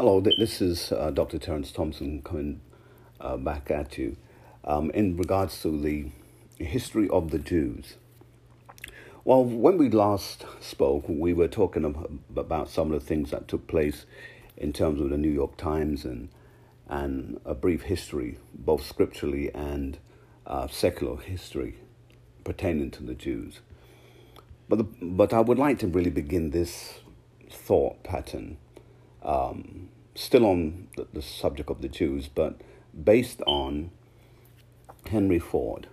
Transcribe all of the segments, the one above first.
Hello, this is uh, Dr. Terence Thompson coming uh, back at you um, in regards to the history of the Jews. Well, when we last spoke, we were talking about some of the things that took place in terms of the New York Times and and a brief history, both scripturally and uh, secular history, pertaining to the Jews. But the, but I would like to really begin this thought pattern um, still on the, the subject of the Jews, but based on Henry Ford.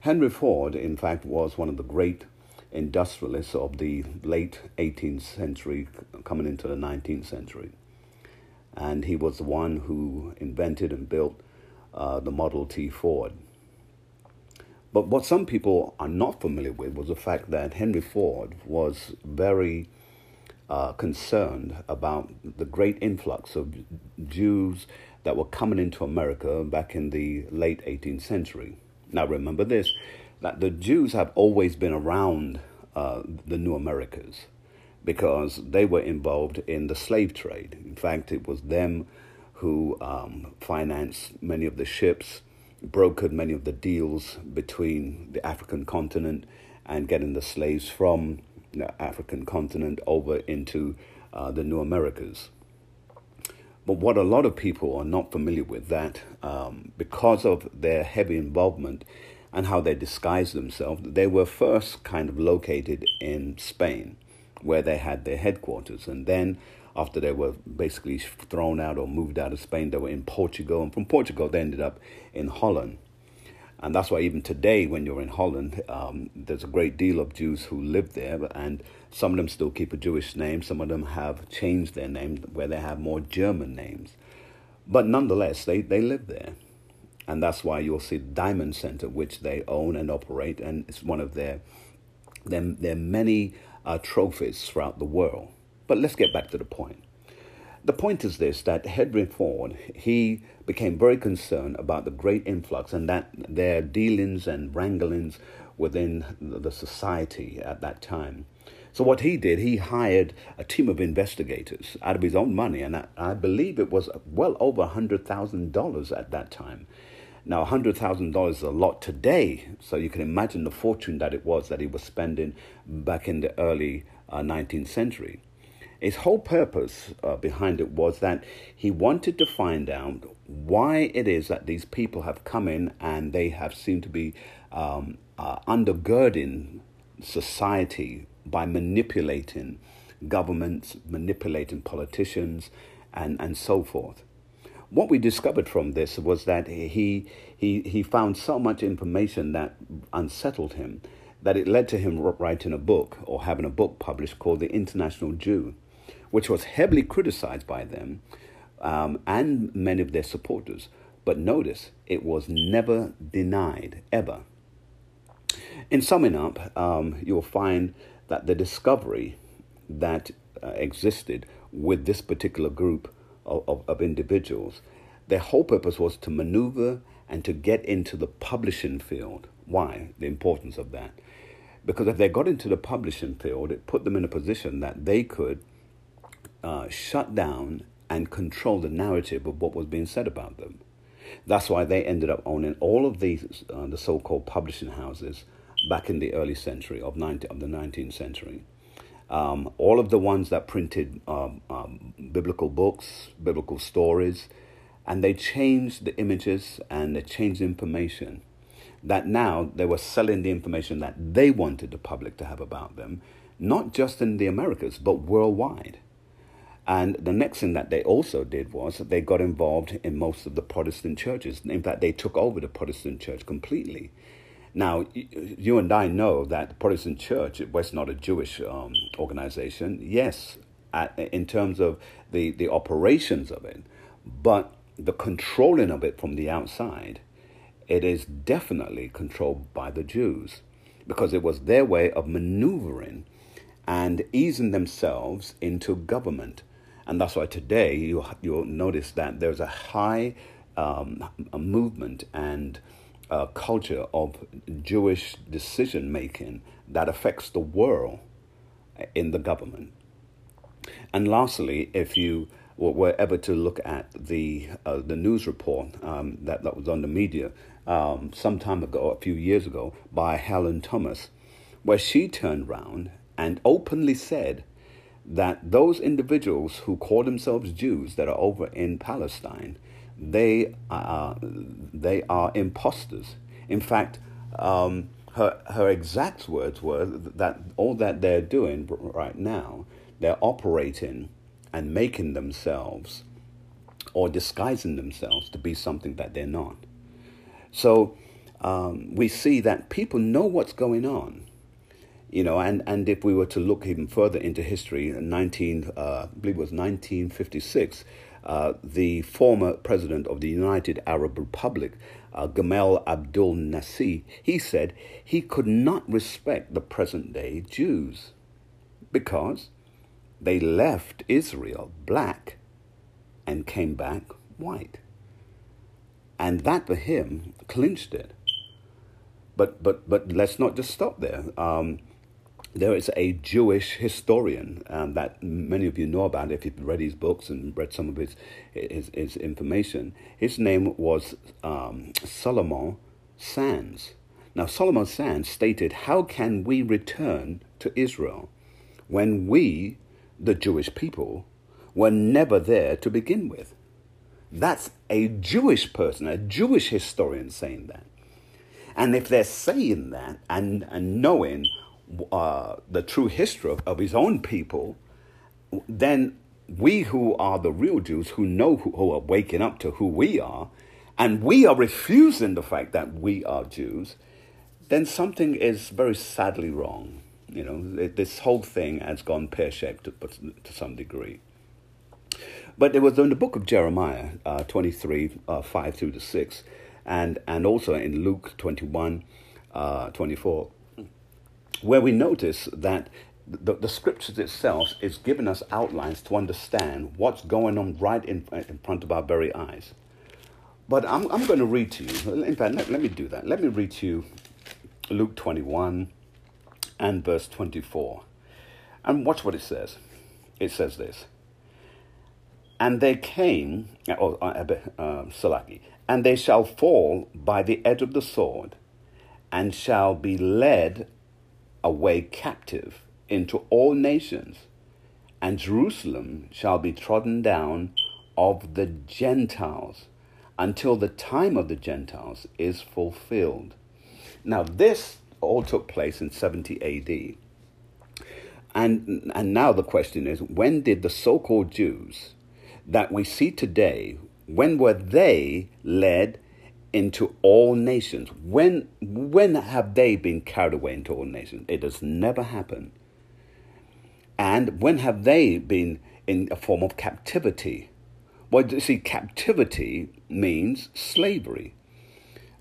Henry Ford, in fact, was one of the great industrialists of the late 18th century, coming into the 19th century. And he was the one who invented and built uh, the Model T Ford. But what some people are not familiar with was the fact that Henry Ford was very uh, concerned about the great influx of Jews that were coming into America back in the late 18th century. Now, remember this that the Jews have always been around uh, the New Americas because they were involved in the slave trade. In fact, it was them who um, financed many of the ships, brokered many of the deals between the African continent and getting the slaves from African continent over into uh, the New Americas. But what a lot of people are not familiar with that um, because of their heavy involvement and how they disguised themselves, they were first kind of located in Spain, where they had their headquarters, and then after they were basically thrown out or moved out of Spain, they were in Portugal, and from Portugal they ended up in Holland. And that's why even today, when you're in Holland, um, there's a great deal of Jews who live there, and some of them still keep a Jewish name. Some of them have changed their name where they have more German names. But nonetheless, they, they live there. And that's why you'll see Diamond Center, which they own and operate, and it's one of their, their, their many uh, trophies throughout the world. But let's get back to the point. The point is this that Henry Ford, he became very concerned about the great influx and that their dealings and wranglings within the society at that time. So what he did, he hired a team of investigators out of his own money, and I, I believe it was well over hundred thousand dollars at that time. Now, hundred thousand dollars is a lot today, so you can imagine the fortune that it was that he was spending back in the early uh, 19th century. His whole purpose uh, behind it was that he wanted to find out why it is that these people have come in and they have seemed to be um, uh, undergirding society by manipulating governments, manipulating politicians, and, and so forth. What we discovered from this was that he, he, he found so much information that unsettled him that it led to him writing a book or having a book published called The International Jew which was heavily criticized by them um, and many of their supporters. But notice, it was never denied, ever. In summing up, um, you'll find that the discovery that uh, existed with this particular group of, of, of individuals, their whole purpose was to maneuver and to get into the publishing field. Why? The importance of that. Because if they got into the publishing field, it put them in a position that they could uh, shut down and control the narrative of what was being said about them. That's why they ended up owning all of these, uh, the so-called publishing houses back in the early century of, 19, of the 19th century. Um, all of the ones that printed um, um, biblical books, biblical stories, and they changed the images and they changed the information. That now they were selling the information that they wanted the public to have about them, not just in the Americas, but worldwide. And the next thing that they also did was they got involved in most of the Protestant churches. In fact, they took over the Protestant church completely. Now, you and I know that the Protestant church was not a Jewish um, organization. Yes, at, in terms of the, the operations of it, but the controlling of it from the outside, it is definitely controlled by the Jews because it was their way of maneuvering and easing themselves into government and that's why today you, you'll notice that there's a high um, a movement and culture of Jewish decision making that affects the world in the government. And lastly, if you were ever to look at the uh, the news report um, that, that was on the media um, some time ago, a few years ago, by Helen Thomas, where she turned round and openly said that those individuals who call themselves Jews that are over in Palestine, they are, they are imposters. In fact, um, her, her exact words were that all that they're doing right now, they're operating and making themselves or disguising themselves to be something that they're not. So um, we see that people know what's going on. You know, and, and if we were to look even further into history, 19, uh, I believe it was 1956, uh, the former president of the United Arab Republic, uh, Gamal Abdul Nasser, he said he could not respect the present day Jews because they left Israel black and came back white. And that for him clinched it. But, but, but let's not just stop there. Um, there is a Jewish historian um, that many of you know about if you've read his books and read some of his, his, his information. His name was um, Solomon Sands. Now, Solomon Sands stated, How can we return to Israel when we, the Jewish people, were never there to begin with? That's a Jewish person, a Jewish historian saying that. And if they're saying that and, and knowing uh, the true history of, of, his own people, then we who are the real Jews, who know who, who are waking up to who we are, and we are refusing the fact that we are Jews, then something is very sadly wrong. You know, this whole thing has gone pear shaped to, to some degree. But it was in the book of Jeremiah uh, 23, uh, 5 through to 6, and, and also in Luke 21, uh, 24, where we notice that the, the scriptures itself is giving us outlines to understand what's going on right in, in front of our very eyes. But I'm, I'm going to read to you. In fact, let, let me do that. Let me read to you Luke 21 and verse 24. And watch what it says. It says this. And they came, oh, uh, uh, Salaki, and they shall fall by the edge of the sword, and shall be led away captive into all nations, and Jerusalem shall be trodden down of the Gentiles until the time of the Gentiles is fulfilled. Now, this all took place in 70 AD. And, and now the question is when did the so called Jews that we see today, when were they led into all nations? When, when have they been carried away into all nations? It has never happened. And when have they been in a form of captivity? Well, you see, captivity means slavery.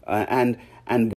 Uh, and, and